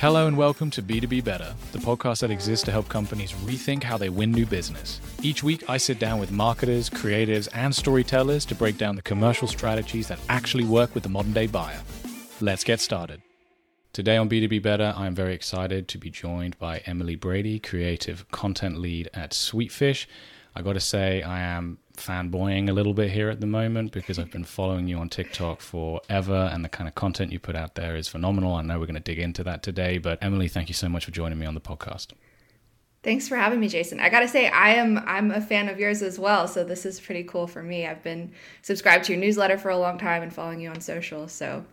Hello and welcome to B2B Better, the podcast that exists to help companies rethink how they win new business. Each week, I sit down with marketers, creatives, and storytellers to break down the commercial strategies that actually work with the modern day buyer. Let's get started. Today on B2B Better, I am very excited to be joined by Emily Brady, creative content lead at Sweetfish. I got to say, I am fanboying a little bit here at the moment because I've been following you on TikTok forever and the kind of content you put out there is phenomenal. I know we're going to dig into that today, but Emily, thank you so much for joining me on the podcast. Thanks for having me, Jason. I got to say I am I'm a fan of yours as well, so this is pretty cool for me. I've been subscribed to your newsletter for a long time and following you on social, so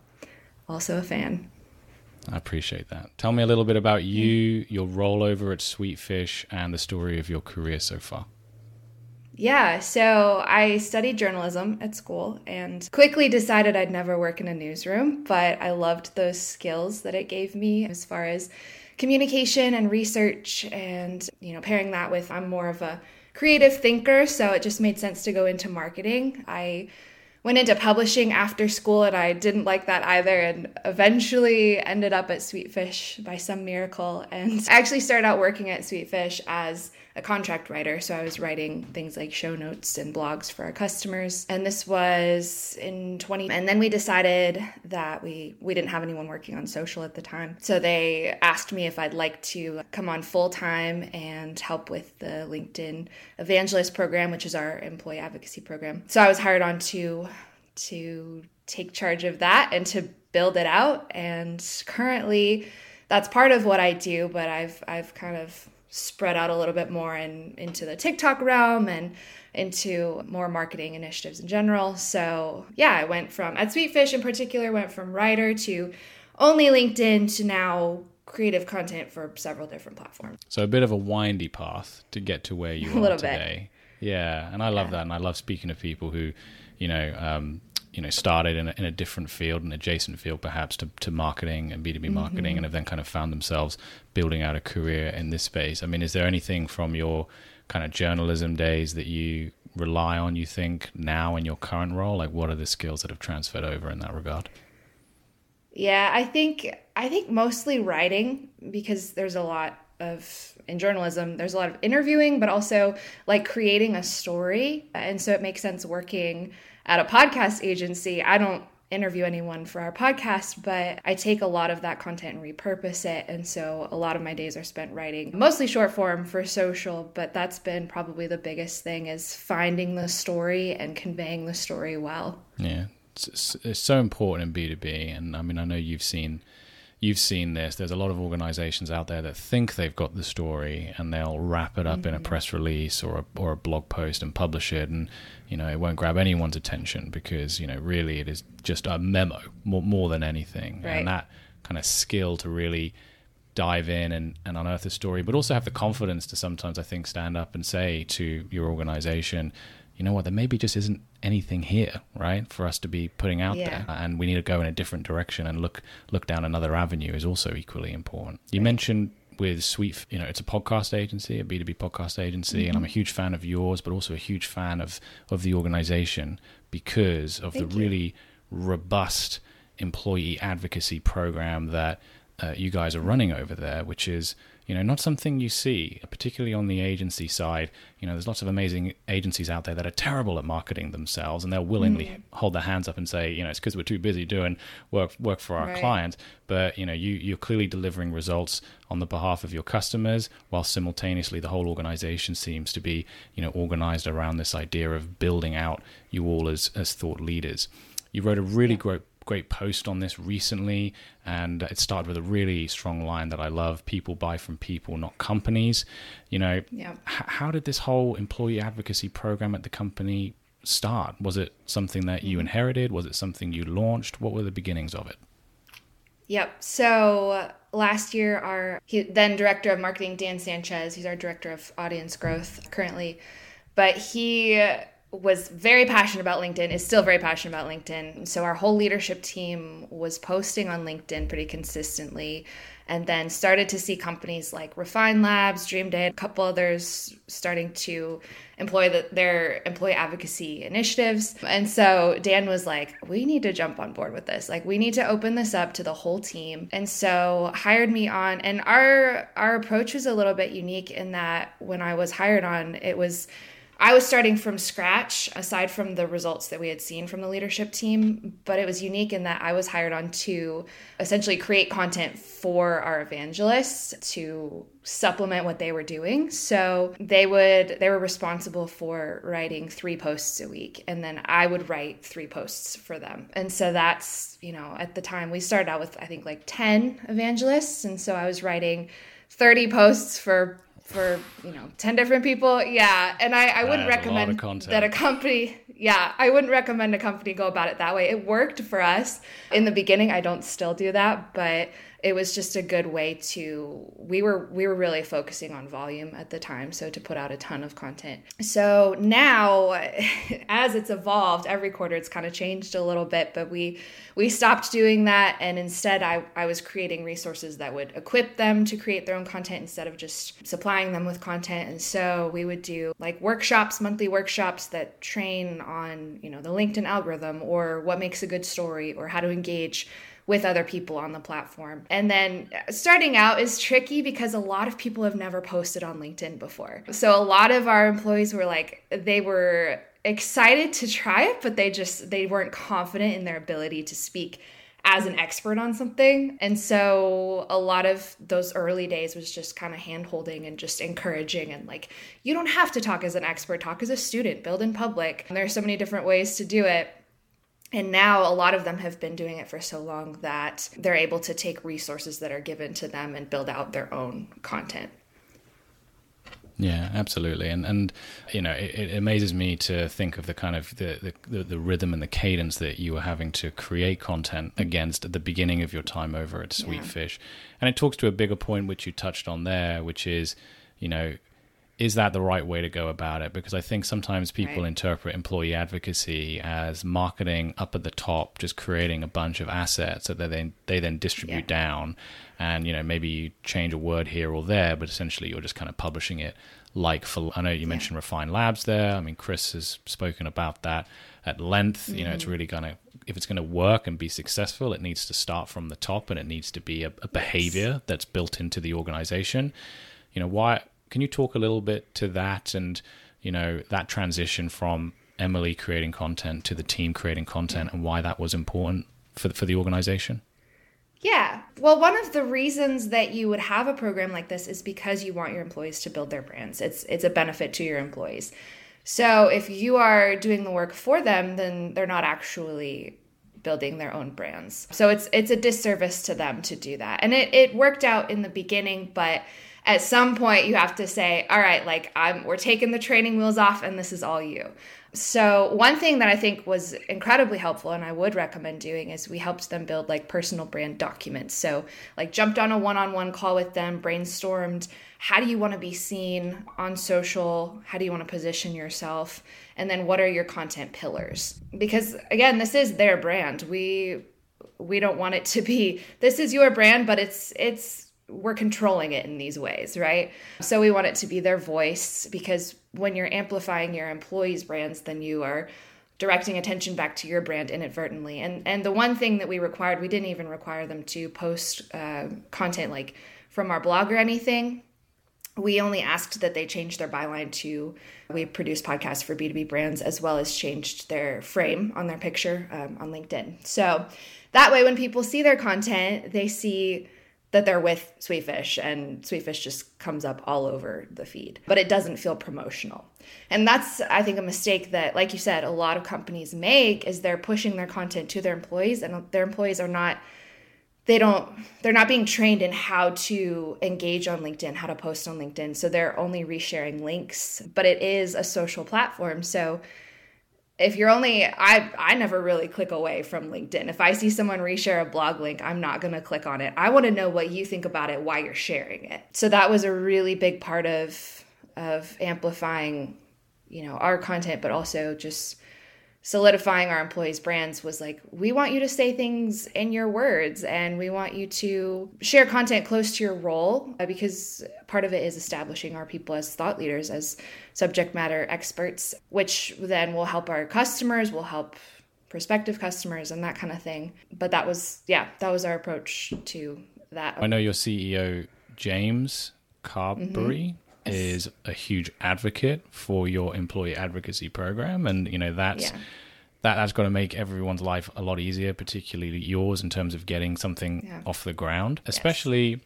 also a fan. I appreciate that. Tell me a little bit about you, your role over at Sweetfish, and the story of your career so far. Yeah, so I studied journalism at school and quickly decided I'd never work in a newsroom, but I loved those skills that it gave me as far as communication and research and, you know, pairing that with I'm more of a creative thinker, so it just made sense to go into marketing. I went into publishing after school and I didn't like that either and eventually ended up at Sweetfish by some miracle and I actually started out working at Sweetfish as a contract writer, so I was writing things like show notes and blogs for our customers. And this was in 20 and then we decided that we we didn't have anyone working on social at the time. So they asked me if I'd like to come on full time and help with the LinkedIn Evangelist program, which is our employee advocacy program. So I was hired on to to take charge of that and to build it out and currently that's part of what I do, but I've I've kind of spread out a little bit more and into the TikTok realm and into more marketing initiatives in general. So yeah, I went from at Sweetfish in particular, went from writer to only LinkedIn to now creative content for several different platforms. So a bit of a windy path to get to where you are today. Bit. Yeah, and I love yeah. that, and I love speaking to people who, you know, um, you know started in a, in a different field, an adjacent field perhaps to, to marketing and B two B marketing, mm-hmm. and have then kind of found themselves building out a career in this space. I mean, is there anything from your kind of journalism days that you rely on? You think now in your current role, like what are the skills that have transferred over in that regard? Yeah, I think I think mostly writing because there's a lot of in journalism there's a lot of interviewing but also like creating a story and so it makes sense working at a podcast agency, I don't interview anyone for our podcast, but I take a lot of that content and repurpose it. And so a lot of my days are spent writing, mostly short form for social, but that's been probably the biggest thing is finding the story and conveying the story well. Yeah. It's, it's so important in B2B. And I mean, I know you've seen you've seen this. There's a lot of organizations out there that think they've got the story and they'll wrap it up mm-hmm. in a mm-hmm. press release or a, or a blog post and publish it. And, you know, it won't grab anyone's attention because, you know, really it is just a memo more, more than anything. Right. And that kind of skill to really dive in and, and unearth a story, but also have the confidence to sometimes, I think, stand up and say to your organization, you know what, there maybe just isn't anything here, right, for us to be putting out yeah. there, and we need to go in a different direction and look look down another avenue is also equally important. You right. mentioned with Sweet, you know, it's a podcast agency, a B2B podcast agency, mm-hmm. and I'm a huge fan of yours, but also a huge fan of of the organization because of Thank the you. really robust employee advocacy program that uh, you guys are running over there, which is you know, not something you see, particularly on the agency side. You know, there's lots of amazing agencies out there that are terrible at marketing themselves, and they'll willingly mm. hold their hands up and say, you know, it's because we're too busy doing work work for our right. clients. But you know, you you're clearly delivering results on the behalf of your customers, while simultaneously the whole organization seems to be, you know, organized around this idea of building out you all as as thought leaders. You wrote a really yeah. great great post on this recently, and it started with a really strong line that I love: "People buy from people, not companies." You know, yeah. h- how did this whole employee advocacy program at the company start? Was it something that you mm-hmm. inherited? Was it something you launched? What were the beginnings of it? Yep. So last year, our then director of marketing, Dan Sanchez, he's our director of audience growth currently, but he was very passionate about LinkedIn, is still very passionate about LinkedIn. So our whole leadership team was posting on LinkedIn pretty consistently and then started to see companies like Refine Labs, Dream Day, a couple others starting to employ the, their employee advocacy initiatives. And so Dan was like, we need to jump on board with this. Like we need to open this up to the whole team. And so hired me on and our our approach was a little bit unique in that when I was hired on, it was I was starting from scratch, aside from the results that we had seen from the leadership team, but it was unique in that I was hired on to essentially create content for our evangelists to supplement what they were doing. So they would they were responsible for writing 3 posts a week and then I would write 3 posts for them. And so that's, you know, at the time we started out with I think like 10 evangelists and so I was writing 30 posts for for you know 10 different people. Yeah and i, I wouldn't recommend a that a company yeah i wouldn't recommend a company go about it that way. It worked for us. In the beginning i don't still do that but it was just a good way to we were we were really focusing on volume at the time so to put out a ton of content. So now as it's evolved every quarter it's kind of changed a little bit but we we stopped doing that and instead I, I was creating resources that would equip them to create their own content instead of just supplying them with content. And so we would do like workshops monthly workshops that train on you know the linkedin algorithm or what makes a good story or how to engage with other people on the platform. And then starting out is tricky because a lot of people have never posted on LinkedIn before. So a lot of our employees were like, they were excited to try it, but they just they weren't confident in their ability to speak as an expert on something. And so a lot of those early days was just kind of hand holding and just encouraging and like, you don't have to talk as an expert, talk as a student, build in public. And there are so many different ways to do it. And now a lot of them have been doing it for so long that they're able to take resources that are given to them and build out their own content. Yeah, absolutely, and and you know it, it, amazes me to think of the kind of the, the the rhythm and the cadence that you were having to create content against at the beginning of your time over at Sweetfish, yeah. and it talks to a bigger point which you touched on there, which is you know is that the right way to go about it? Because I think sometimes people right. interpret employee advocacy as marketing up at the top, just creating a bunch of assets that they then they then distribute yeah. down, and you know maybe you change a word here or there, but essentially you're just kind of publishing it. Like for I know you yeah. mentioned Refine Labs there. I mean Chris has spoken about that at length. Mm-hmm. You know it's mm-hmm. really gonna if it's going to work and be successful, it needs to start from the top, and it needs to be a, a behavior yes. that's built into the organization. You know why can you talk a little bit to that and you know that transition from Emily creating content to the team creating content and why that was important for for the organization? Yeah. Well, one of the reasons that you would have a program like this is because you want your employees to build their brands. It's it's a benefit to your employees. So if you are doing the work for them, then they're not actually building their own brands. So it's it's a disservice to them to do that. And it, it worked out in the beginning, but at some point you have to say, all right, like I'm we're taking the training wheels off and this is all you. So one thing that I think was incredibly helpful and I would recommend doing is we helped them build like personal brand documents. So like jumped on a one-on-one call with them, brainstormed how do you want to be seen on social? How do you want to position yourself? And then what are your content pillars? Because again, this is their brand. We we don't want it to be this is your brand, but it's it's we're controlling it in these ways, right? So we want it to be their voice because when you're amplifying your employees' brands, then you are directing attention back to your brand inadvertently. And and the one thing that we required, we didn't even require them to post uh, content like from our blog or anything. We only asked that they change their byline to we produce podcasts for B2B brands as well as changed their frame on their picture um, on LinkedIn. So that way, when people see their content, they see that they're with Sweetfish and Sweetfish just comes up all over the feed, but it doesn't feel promotional. And that's, I think, a mistake that, like you said, a lot of companies make is they're pushing their content to their employees and their employees are not they don't they're not being trained in how to engage on linkedin how to post on linkedin. So they're only resharing links. But it is a social platform. So if you're only I I never really click away from LinkedIn. If I see someone reshare a blog link, I'm not going to click on it. I want to know what you think about it, why you're sharing it. So that was a really big part of of amplifying you know, our content, but also just solidifying our employees' brands was like, we want you to say things in your words and we want you to share content close to your role uh, because part of it is establishing our people as thought leaders, as subject matter experts, which then will help our customers, will help prospective customers and that kind of thing. But that was, yeah, that was our approach to that. I know your CEO, James Carberry. Mm-hmm is a huge advocate for your employee advocacy program, and you know that's yeah. that that's got to make everyone's life a lot easier, particularly yours in terms of getting something yeah. off the ground, especially. Yes.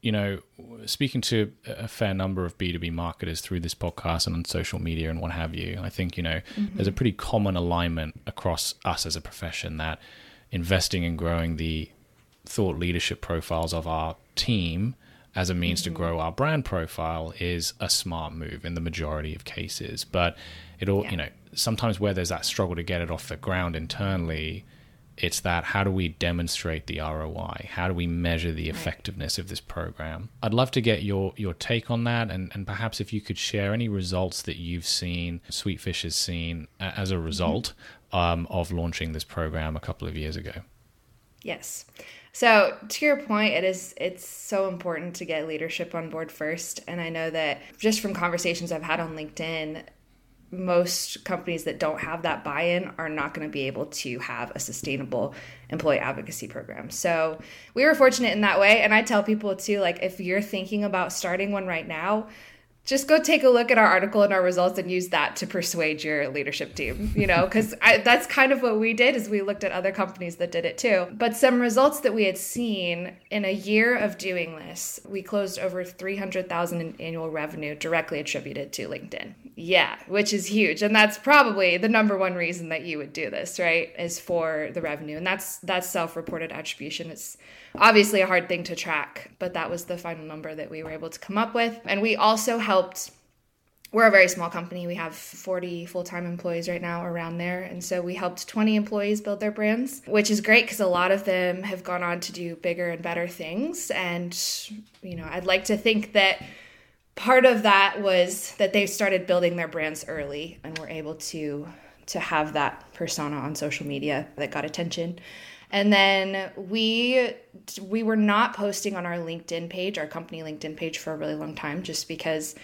You know, speaking to a fair number of B2B marketers through this podcast and on social media and what have you, I think, you know, mm-hmm. there's a pretty common alignment across us as a profession that investing in growing the thought leadership profiles of our team as a means mm-hmm. to grow our brand profile is a smart move in the majority of cases. But it all, yeah. you know, sometimes where there's that struggle to get it off the ground internally, it's that how do we demonstrate the ROI? How do we measure the effectiveness of this program? I'd love to get your your take on that, and, and perhaps if you could share any results that you've seen, Sweetfish has seen as a mm-hmm. result mm-hmm. um, of launching this program a couple of years ago. Yes. So to your point, it is it's so important to get leadership on board first. And I know that just from conversations I've had on LinkedIn, most companies that don't have that buy-in are not going to be able to have a sustainable employee advocacy program. So we were fortunate in that way. And I tell people too, like if you're thinking about starting one right now, just go take a look at our article and our results and use that to persuade your leadership team you know because that's kind of what we did is we looked at other companies that did it too. But some results that we had seen in a year of doing this we closed over 300000 in annual revenue directly attributed to linkedin. Yeah which is huge. And that's probably the number one reason that you would do this right is for the revenue. And that's that's self-reported attribution. It's obviously a hard thing to track, but that was the final number that we were able to come up with. And we also helped we're a very small company. We have 40 full time employees right now around there. And so we helped 20 employees build their brands, which is great because a lot of them have gone on to do bigger and better things. And, you know, I'd like to think that part of that was that they started building their brands early and were able to to have that persona on social media that got attention and then we we were not posting on our LinkedIn page, our company LinkedIn page for a really long time just because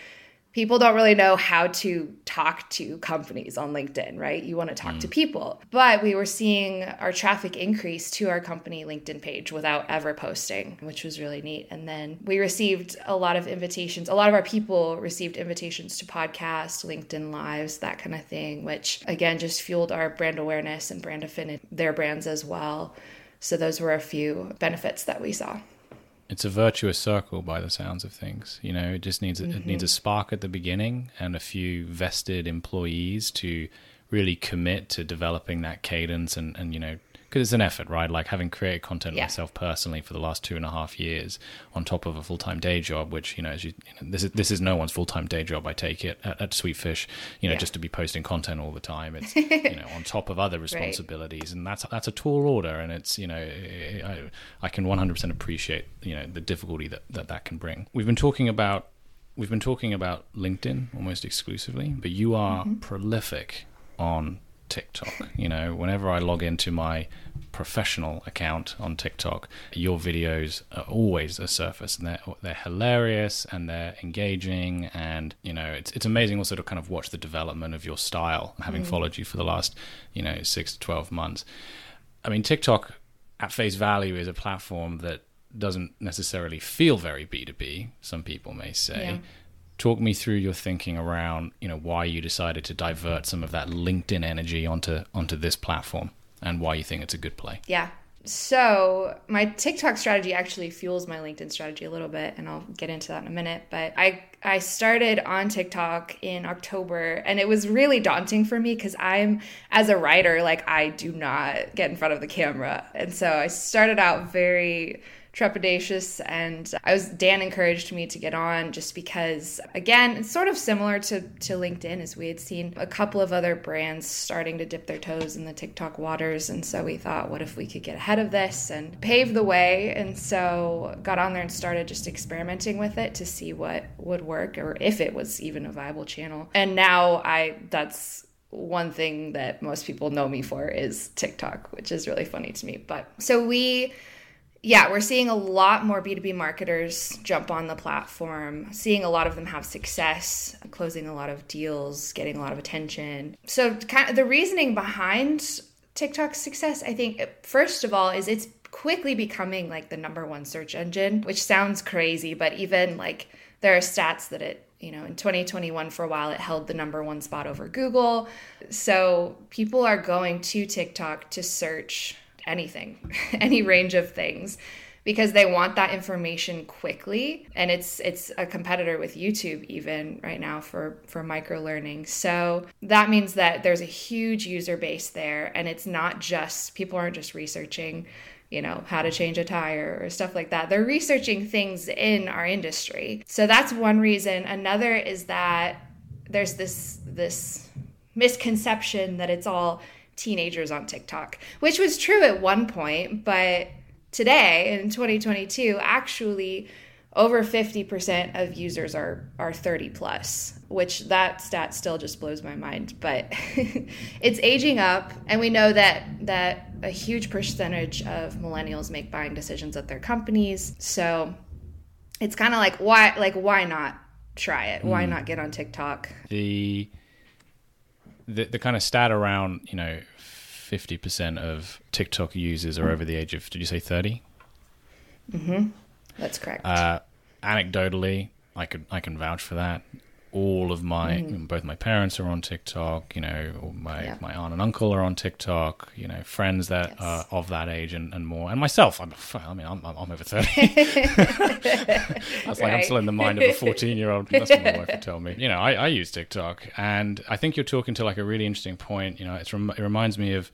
people don't really know how to talk to companies on LinkedIn, right? You want to talk mm. to people. But we were seeing our traffic increase to our company LinkedIn page without ever posting, which was really neat. And then we received a lot of invitations. A lot of our people received invitations to podcasts, LinkedIn lives, that kind of thing, which again just fueled our brand awareness and brand affinity, their brands as well. So those were a few benefits that we saw it's a virtuous circle by the sounds of things. You know, it just needs mm-hmm. it needs a spark at the beginning and a few vested employees to really commit to developing that cadence and and you know because it's an effort, right? Like having created content yeah. myself personally for the last two and a half years, on top of a full time day job, which you know, as you, you know, this is this is no one's full time day job. I take it at, at Sweetfish, you know, yeah. just to be posting content all the time. It's you know on top of other responsibilities, right. and that's that's a tall order, and it's you know, I, I can 100% appreciate you know the difficulty that, that that can bring. We've been talking about we've been talking about LinkedIn almost exclusively, but you are mm-hmm. prolific on TikTok. You know, whenever I log into my professional account on TikTok, your videos are always a surface, and they're they're hilarious and they're engaging, and you know, it's it's amazing also to kind of watch the development of your style, having mm. followed you for the last you know six to twelve months. I mean, TikTok at face value is a platform that doesn't necessarily feel very B2B, some people may say. Yeah talk me through your thinking around you know why you decided to divert some of that linkedin energy onto onto this platform and why you think it's a good play. Yeah. So my tiktok strategy actually fuels my linkedin strategy a little bit and i'll get into that in a minute but i i started on tiktok in october and it was really daunting for me because i'm as a writer like i do not get in front of the camera. And so i started out very trepidatious and I was Dan encouraged me to get on just because again it's sort of similar to to LinkedIn as we had seen a couple of other brands starting to dip their toes in the TikTok waters and so we thought what if we could get ahead of this and pave the way and so got on there and started just experimenting with it to see what would work or if it was even a viable channel and now I that's one thing that most people know me for is TikTok, which is really funny to me. But so we yeah, we're seeing a lot more B2B marketers jump on the platform, seeing a lot of them have success, closing a lot of deals, getting a lot of attention. So, kind of the reasoning behind TikTok's success, I think, first of all, is it's quickly becoming like the number one search engine, which sounds crazy, but even like there are stats that it you know in 2021 for a while it held the number one spot over google so people are going to tiktok to search anything, any range of things because they want that information quickly and it's it's a competitor with YouTube even right now for for micro learning. So that means that there's a huge user base there and it's not just people aren't just researching you know, how to change a tire or stuff like that. They're researching things in our industry. So that's one reason. Another is that there's this this misconception that it's all teenagers on TikTok, which was true at one point, but today in 2022, actually over 50% of users are are 30 plus, which that stat still just blows my mind, but it's aging up and we know that that a huge percentage of millennials make buying decisions at their companies. So it's kind of like why like why not try it? Why mm. not get on TikTok? The the the kind of stat around you know fifty percent of TikTok users are over the age of did you say 30 Mm-hmm. That's correct. Uh, anecdotally, I could I can vouch for that all of my mm. both my parents are on TikTok. You know, my yeah. my aunt and uncle are on TikTok. You know, friends that yes. are of that age and, and more, and myself. I'm, I mean, I'm, I'm over thirty. That's right. like I'm still in the mind of a fourteen year old. That's what my wife would tell me. You know, I, I use TikTok, and I think you're talking to like a really interesting point. You know, it's it reminds me of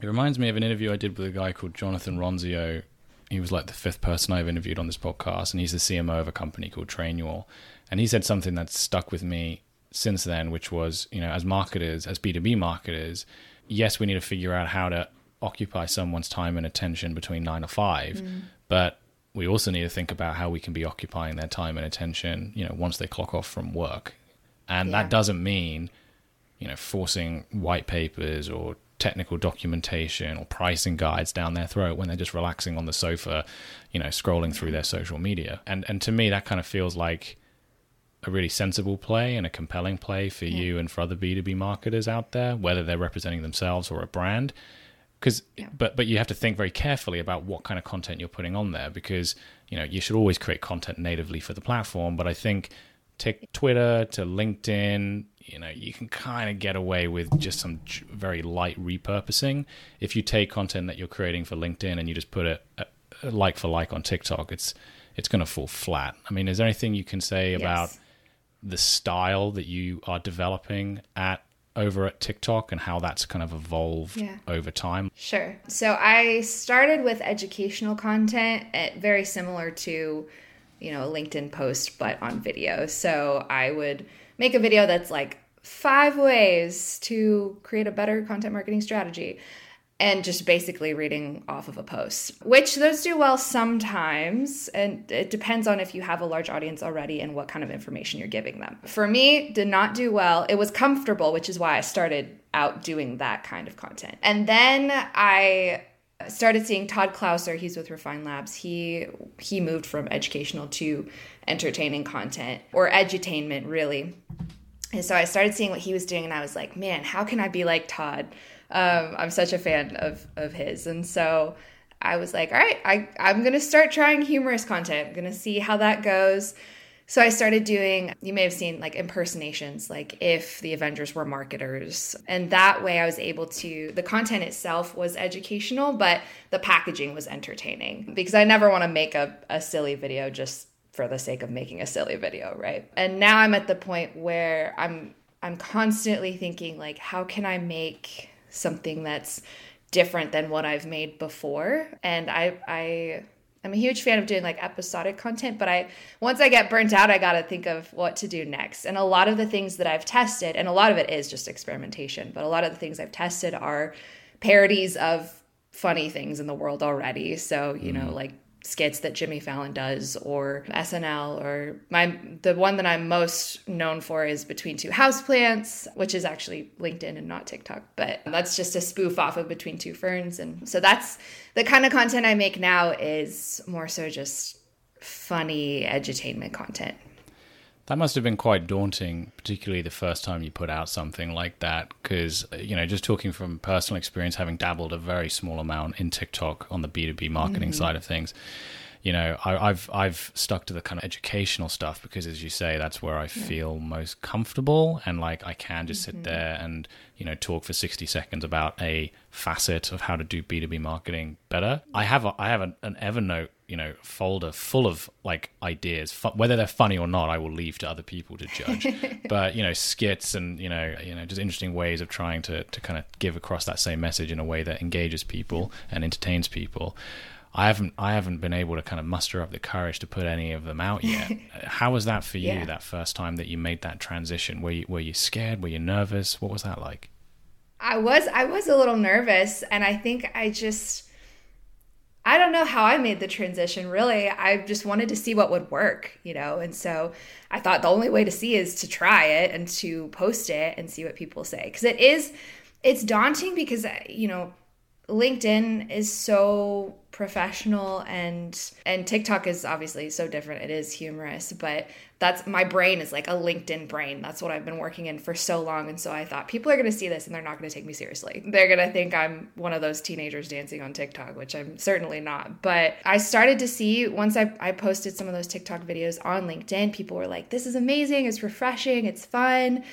it reminds me of an interview I did with a guy called Jonathan Ronzio. He was like the fifth person I've interviewed on this podcast, and he's the CMO of a company called Trainual and he said something that stuck with me since then, which was, you know, as marketers, as B2B marketers, yes, we need to figure out how to occupy someone's time and attention between nine to five, mm. but we also need to think about how we can be occupying their time and attention, you know, once they clock off from work. And yeah. that doesn't mean, you know, forcing white papers or technical documentation or pricing guides down their throat when they're just relaxing on the sofa, you know, scrolling through their social media. And and to me that kind of feels like a really sensible play and a compelling play for yeah. you and for other B2B marketers out there, whether they're representing themselves or a brand. Because, yeah. but but you have to think very carefully about what kind of content you're putting on there because you know you should always create content natively for the platform. But I think take Twitter to LinkedIn, you know, you can kind of get away with just some very light repurposing. If you take content that you're creating for LinkedIn and you just put it uh, like for like on TikTok, it's it's going to fall flat. I mean, is there anything you can say yes. about the style that you are developing at over at TikTok and how that's kind of evolved yeah. over time? Sure. So I started with educational content, at, very similar to, you know, a LinkedIn post, but on video. So I would make a video that's like five ways to create a better content marketing strategy and just basically reading off of a post, which those do well sometimes. And it depends on if you have a large audience already and what kind of information you're giving them. For me, did not do well. It was comfortable, which is why I started out doing that kind of content. And then I started seeing Todd Clouser, he's with Refine Labs. He he moved from educational to entertaining content or edutainment really. And so I started seeing what he was doing and I was like, man, how can I be like Todd? Um, I'm such a fan of of his, and so I was like, all right, I I'm gonna start trying humorous content. I'm gonna see how that goes. So I started doing, you may have seen like impersonations, like if the Avengers were marketers. And that way I was able to, the content itself was educational, but the packaging was entertaining because I never want to make a, a silly video just for the sake of making a silly video, right? And now I'm at the point where I'm I'm constantly thinking like how can I make something that's different than what I've made before. And I I I'm a huge fan of doing like episodic content, but I once I get burnt out, I got to think of what to do next. And a lot of the things that I've tested, and a lot of it is just experimentation, but a lot of the things I've tested are parodies of funny things in the world already. So, you mm. know, like skits that Jimmy Fallon does or SNL or my the one that I'm most known for is Between Two Houseplants, which is actually LinkedIn and not TikTok, but that's just a spoof off of Between Two Ferns and so that's the kind of content I make now is more so just funny edutainment content. That must have been quite daunting, particularly the first time you put out something like that. Because, you know, just talking from personal experience, having dabbled a very small amount in TikTok on the B2B marketing mm-hmm. side of things, you know, I, have I've stuck to the kind of educational stuff because, as you say, that's where I yeah. feel most comfortable, and like I can just mm-hmm. sit there and you know talk for sixty seconds about a facet of how to do B two B marketing better. I have a, I have an, an Evernote you know folder full of like ideas whether they're funny or not i will leave to other people to judge but you know skits and you know you know just interesting ways of trying to to kind of give across that same message in a way that engages people and entertains people I haven't I haven't been able to kind of muster up the courage to put any of them out yet. How was that for you yeah. that first time that you made that transition? Were you were you scared? Were you nervous? What was that like? I was I was a little nervous and I think I just I don't know how I made the transition really. I just wanted to see what would work, you know. And so I thought the only way to see is to try it and to post it and see what people say cuz it is it's daunting because you know LinkedIn is so professional and and TikTok is obviously so different. It is humorous, but that's my brain is like a LinkedIn brain. That's what I've been working in for so long and so I thought people are going to see this and they're not going to take me seriously. They're going to think I'm one of those teenagers dancing on TikTok, which I'm certainly not. But I started to see once I I posted some of those TikTok videos on LinkedIn, people were like, "This is amazing. It's refreshing. It's fun."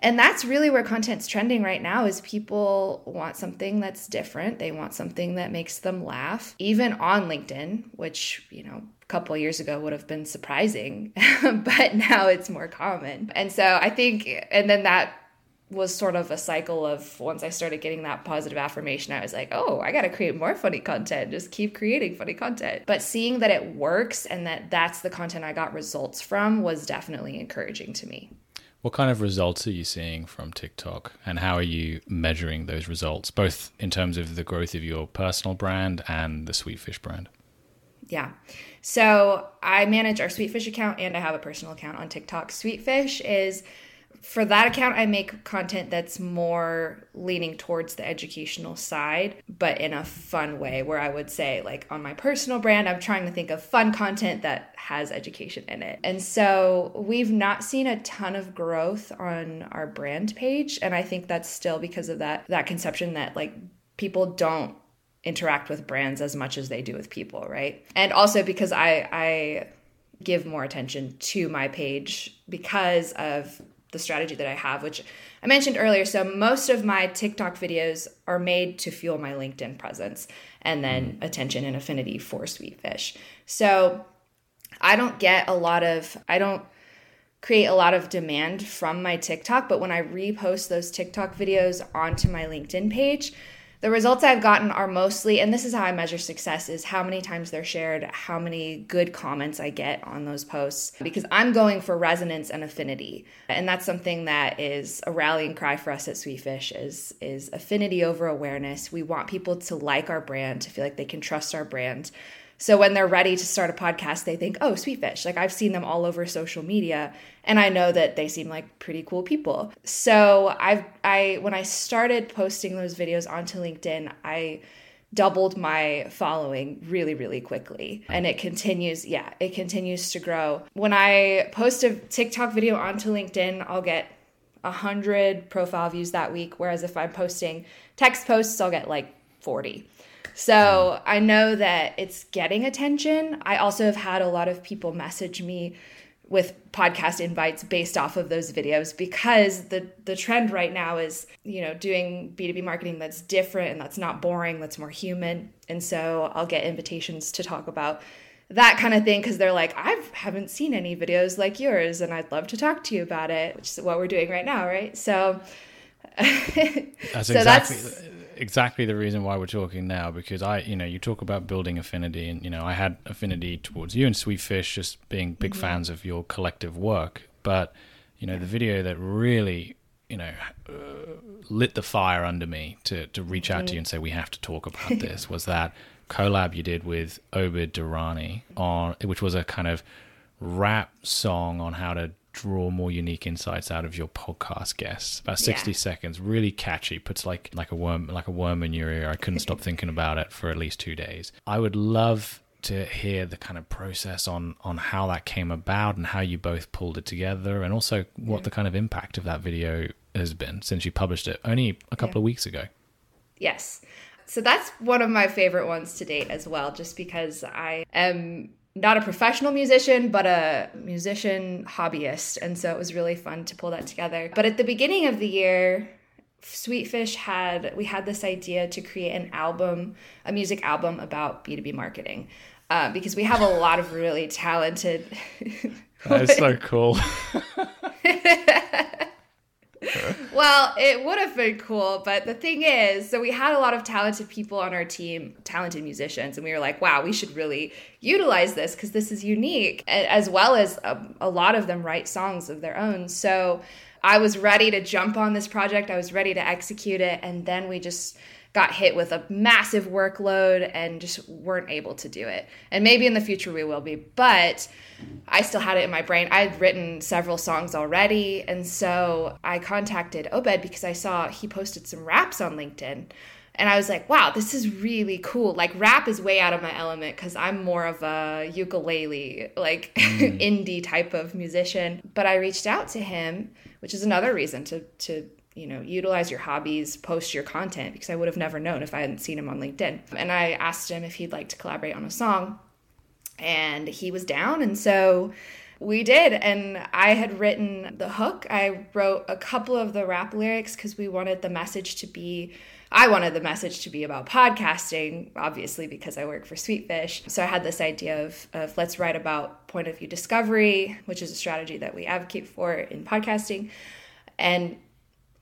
And that's really where content's trending right now is people want something that's different they want something that makes them laugh even on linkedin which you know a couple years ago would have been surprising but now it's more common and so i think and then that was sort of a cycle of once I started getting that positive affirmation, I was like, oh, I got to create more funny content. Just keep creating funny content. But seeing that it works and that that's the content I got results from was definitely encouraging to me. What kind of results are you seeing from TikTok and how are you measuring those results, both in terms of the growth of your personal brand and the Sweetfish brand? Yeah. So I manage our Sweetfish account and I have a personal account on TikTok. Sweetfish is for that account, I make content that's more leaning towards the educational side, but in a fun way, where I would say, like, on my personal brand, I'm trying to think of fun content that has education in it. And so we've not seen a ton of growth on our brand page. And I think that's still because of that, that conception that, like, people don't interact with brands as much as they do with people, right? And also because I, I, give more attention to my page because of the strategy that I have, which I mentioned earlier. So most of my TikTok videos are made to fuel my LinkedIn presence and then mm-hmm. attention and affinity for Sweetfish. So I don't get a lot of, I don't create a lot of demand from my TikTok, but when I repost those TikTok videos onto my LinkedIn page, the results I've gotten are mostly, and this is how I measure success, is how many times they're shared, how many good comments I get on those posts, because I'm going for resonance and affinity. And that's something that is a rallying cry for us at Sweetfish is, is affinity over awareness. We want people to like our brand, to feel like they can trust our brand. So when they're ready to start a podcast, they think, oh, Sweetfish. Like I've seen them all over social media and I know that they seem like pretty cool people. So I've I when I started posting those videos onto LinkedIn, I doubled my following really really quickly and it continues yeah it continues to grow when i post a tiktok video onto linkedin i'll get 100 profile views that week whereas if i'm posting text posts i'll get like 40 so I know that it's getting attention. I also have had a lot of people message me with podcast invites based off of those videos because the the trend right now is you know doing b2b marketing that's different and that's not boring that's more human. And so i'll get invitations to talk about that kind of thing because they're like i haven't seen any videos like yours and i'd love to talk to you about it which is what we're doing right now right? So that's so exactly that's, exactly the reason why we're talking now because I, you know, you talk about building affinity, and you know, I had affinity towards you and Sweetfish, just being big mm-hmm. fans of your collective work. But you know, the video that really, you know, uh, lit the fire under me to to reach out mm-hmm. to you and say we have to talk about this was that collab you did with Obed Durrani on, which was a kind of rap song on how to draw more unique insights out of your podcast guests. About 60 yeah. seconds, really catchy, puts like like a worm like a worm in your ear. I couldn't stop thinking about it for at least 2 days. I would love to hear the kind of process on on how that came about and how you both pulled it together and also what yeah. the kind of impact of that video has been since you published it only a couple yeah. of weeks ago. Yes. So that's one of my favorite ones to date as well, just because I am not a professional musician, but a musician hobbyist. And so it was really fun to pull that together. But at the beginning of the year, Sweetfish had, we had this idea to create an album, a music album about B2B marketing. Uh, because we have a lot of really talented. that is so cool. well, it would have been cool, but the thing is, so we had a lot of talented people on our team, talented musicians, and we were like, wow, we should really utilize this because this is unique, as well as a, um, a lot of them write songs of their own. So I was ready to jump on this project, I was ready to execute it, and then we just got hit with a massive workload and just weren't able to do it. And maybe in the future we will be, but I still had it in my brain. I'd written several songs already. And so I contacted Obed because I saw he posted some raps on LinkedIn. And I was like, wow, this is really cool. Like, rap is way out of my element because I'm more of a ukulele, like mm. indie type of musician. But I reached out to him, which is another reason to, to you know, utilize your hobbies, post your content because I would have never known if I hadn't seen him on LinkedIn. And I asked him if he'd like to collaborate on a song, and he was down. And so we did. And I had written the hook. I wrote a couple of the rap lyrics because we wanted the message to be. I wanted the message to be about podcasting, obviously, because I work for Sweetfish. So I had this idea of, of let's write about point of view discovery, which is a strategy that we advocate for in podcasting. And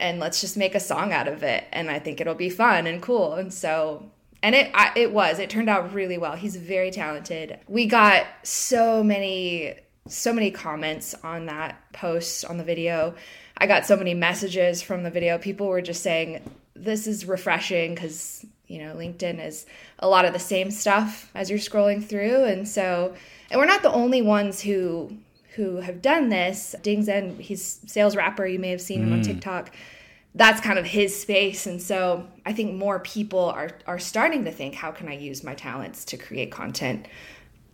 and let's just make a song out of it and i think it'll be fun and cool. And so and it I, it was it turned out really well. He's very talented. We got so many so many comments on that post on the video. I got so many messages from the video. People were just saying this is refreshing because you know linkedin is a lot of the same stuff as you're scrolling through. And so and we're not the only ones who who have done this. Ding Zen, he's sales rapper. You may have seen him mm. on TikTok. That's kind of his space, and so I think more people are are starting to think, how can I use my talents to create content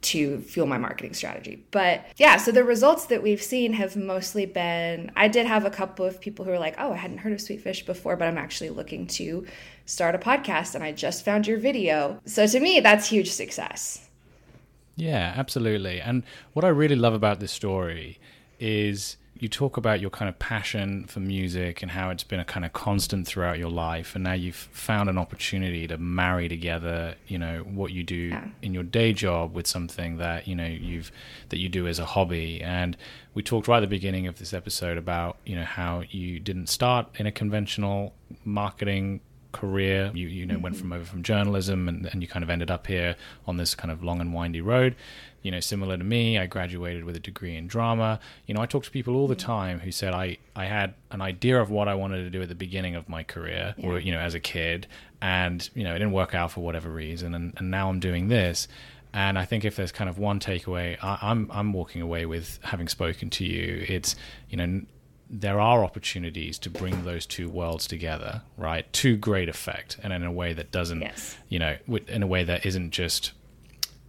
to fuel my marketing strategy? But yeah, so the results that we've seen have mostly been. I did have a couple of people who were like, "Oh, I hadn't heard of Sweetfish before, but I'm actually looking to start a podcast, and I just found your video." So to me, that's huge success. Yeah, absolutely. And what I really love about this story is you talk about your kind of passion for music and how it's been a kind of constant throughout your life and now you've found an opportunity to marry together you know what you do yeah. in your day job with something that you know you've that you do as a hobby and we talked right at the beginning of this episode about you know how you didn't start in a conventional marketing career. You you know mm-hmm. went from over from journalism and, and you kind of ended up here on this kind of long and windy road. You know, similar to me, I graduated with a degree in drama. You know, I talk to people all the mm-hmm. time who said I I had an idea of what I wanted to do at the beginning of my career, yeah. or you know, as a kid, and you know, it didn't work out for whatever reason, and, and now I'm doing this. And I think if there's kind of one takeaway, I, I'm I'm walking away with having spoken to you. It's you know there are opportunities to bring those two worlds together, right? To great effect, and in a way that doesn't, yes. you know, in a way that isn't just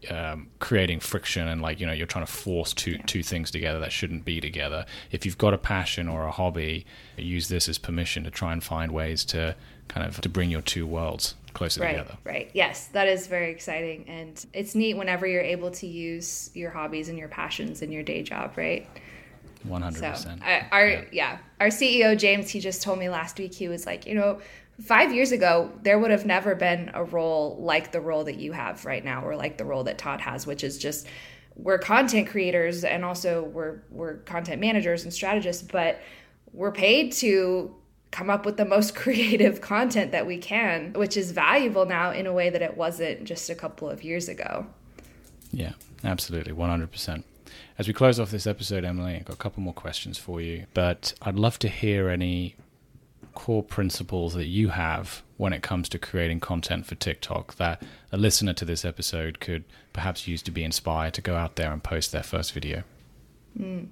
um, creating friction and like you know you're trying to force two yeah. two things together that shouldn't be together. If you've got a passion or a hobby, use this as permission to try and find ways to kind of to bring your two worlds closer right, together. Right. Yes, that is very exciting, and it's neat whenever you're able to use your hobbies and your passions in your day job. Right. One hundred percent. Our yeah. yeah, our CEO James, he just told me last week. He was like, you know, five years ago, there would have never been a role like the role that you have right now, or like the role that Todd has, which is just we're content creators and also we're we're content managers and strategists, but we're paid to come up with the most creative content that we can, which is valuable now in a way that it wasn't just a couple of years ago. Yeah, absolutely, 100%. As we close off this episode, Emily, I've got a couple more questions for you, but I'd love to hear any core principles that you have when it comes to creating content for TikTok that a listener to this episode could perhaps use to be inspired to go out there and post their first video? Mm.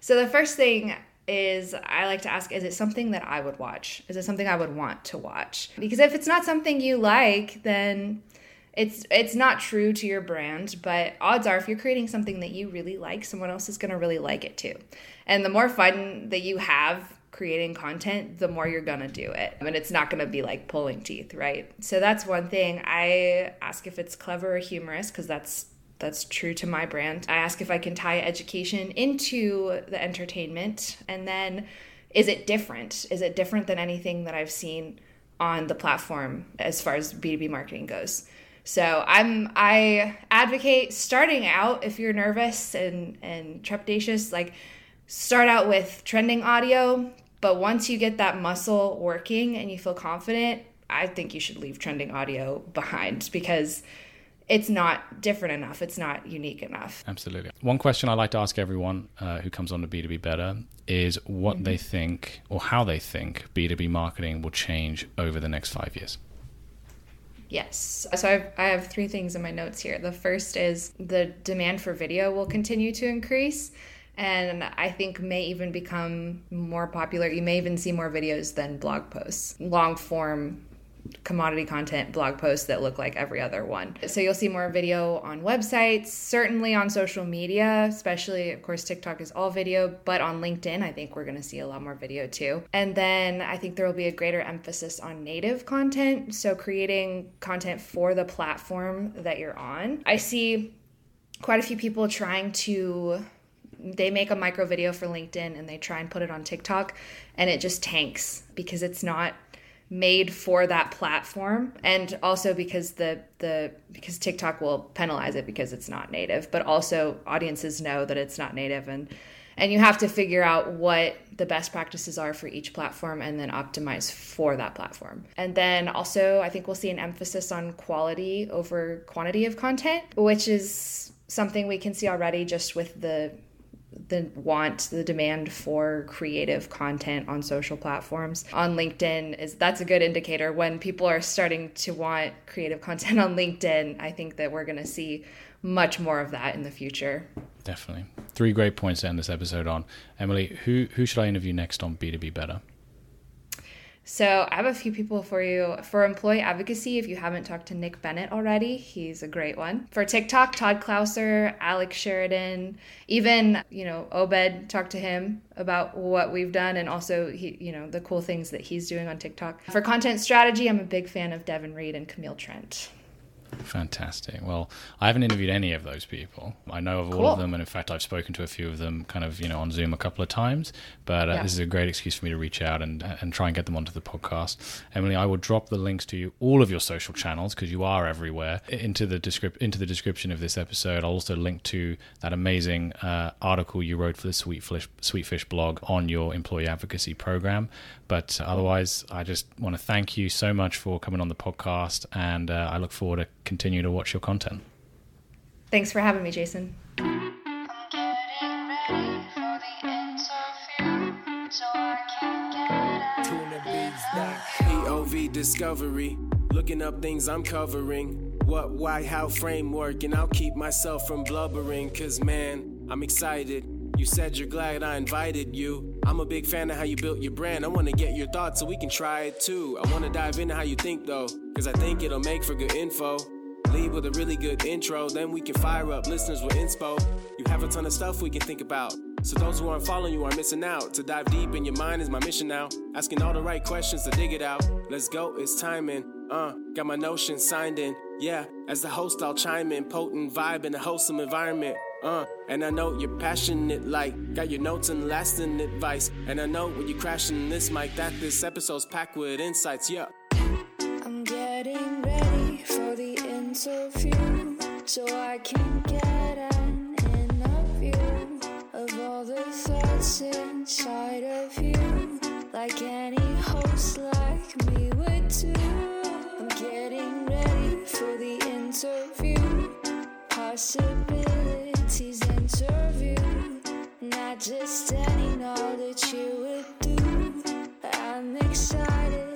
So, the first thing is I like to ask is it something that I would watch? Is it something I would want to watch? Because if it's not something you like, then it's it's not true to your brand, but odds are if you're creating something that you really like, someone else is going to really like it too. And the more fun that you have creating content, the more you're going to do it. Mean, it's not going to be like pulling teeth, right? So that's one thing. I ask if it's clever or humorous because that's that's true to my brand. I ask if I can tie education into the entertainment and then is it different? Is it different than anything that I've seen on the platform as far as B2B marketing goes? So I'm I advocate starting out if you're nervous and and trepidatious like start out with trending audio, but once you get that muscle working and you feel confident, I think you should leave trending audio behind because it's not different enough. It's not unique enough. Absolutely. One question I like to ask everyone uh, who comes on to B2B Better is what mm-hmm. they think or how they think B2B marketing will change over the next five years. Yes. So I've, I have three things in my notes here. The first is the demand for video will continue to increase and I think may even become more popular. You may even see more videos than blog posts, long form commodity content blog posts that look like every other one. So you'll see more video on websites, certainly on social media, especially, of course, TikTok is all video, but on LinkedIn, I think we're going to see a lot more video too. And then I think there will be a greater emphasis on native content. So creating content for the platform that you're on. I see quite a few people trying to they make a micro video for LinkedIn and they try and put it on TikTok and it just tanks because it's not made for that platform and also because the the because TikTok will penalize it because it's not native but also audiences know that it's not native and and you have to figure out what the best practices are for each platform and then optimize for that platform. And then also I think we'll see an emphasis on quality over quantity of content, which is something we can see already just with the the want the demand for creative content on social platforms. On linkedin is that's a good indicator. When people are starting to want creative content on linkedin i think that we're going to see much more of that in the future. Definitely. Three great points to end this episode on. Emily who who should i interview next on b2b better so I have a few people for you. For employee advocacy, if you haven't talked to Nick Bennett already, he's a great one. For TikTok, Todd Clouser, Alex Sheridan, even, you know, Obed, talk to him about what we've done and also he, you know, the cool things that he's doing on TikTok. For content strategy, I'm a big fan of Devin Reed and Camille Trent. Fantastic. Well, I haven't interviewed any of those people. I know of cool. all of them, and in fact, I've spoken to a few of them, kind of, you know, on Zoom a couple of times. But uh, yeah. this is a great excuse for me to reach out and and try and get them onto the podcast. Emily, I will drop the links to you, all of your social channels because you are everywhere into the descrip- into the description of this episode. I'll also link to that amazing uh, article you wrote for the Sweet Fish Sweet Fish blog on your employee advocacy program. But otherwise, I just want to thank you so much for coming on the podcast, and uh, I look forward to continue to watch your content. Thanks for having me, Jason. POV discovery, looking up things I'm covering. What, why, how framework, and I'll keep myself from blubbering. Cause man, I'm excited. You said you're glad I invited you. I'm a big fan of how you built your brand. I wanna get your thoughts so we can try it too. I wanna dive into how you think though, cause I think it'll make for good info. Lead with a really good intro, then we can fire up listeners with inspo. You have a ton of stuff we can think about. So those who aren't following you are missing out. To dive deep in your mind is my mission now. Asking all the right questions to dig it out. Let's go, it's timing. Uh, got my notion signed in. Yeah, as the host, I'll chime in. Potent vibe in a wholesome environment. Uh, and I know you're passionate, like got your notes and lasting advice. And I know when you're crashing this mic, that this episode's packed with insights. Yeah. I'm getting ready for the interview so I can get an interview of all the thoughts inside of you, like any. host like me would too. I'm getting ready for the interview. Possibilities interview. Not just any knowledge you would do. I'm excited.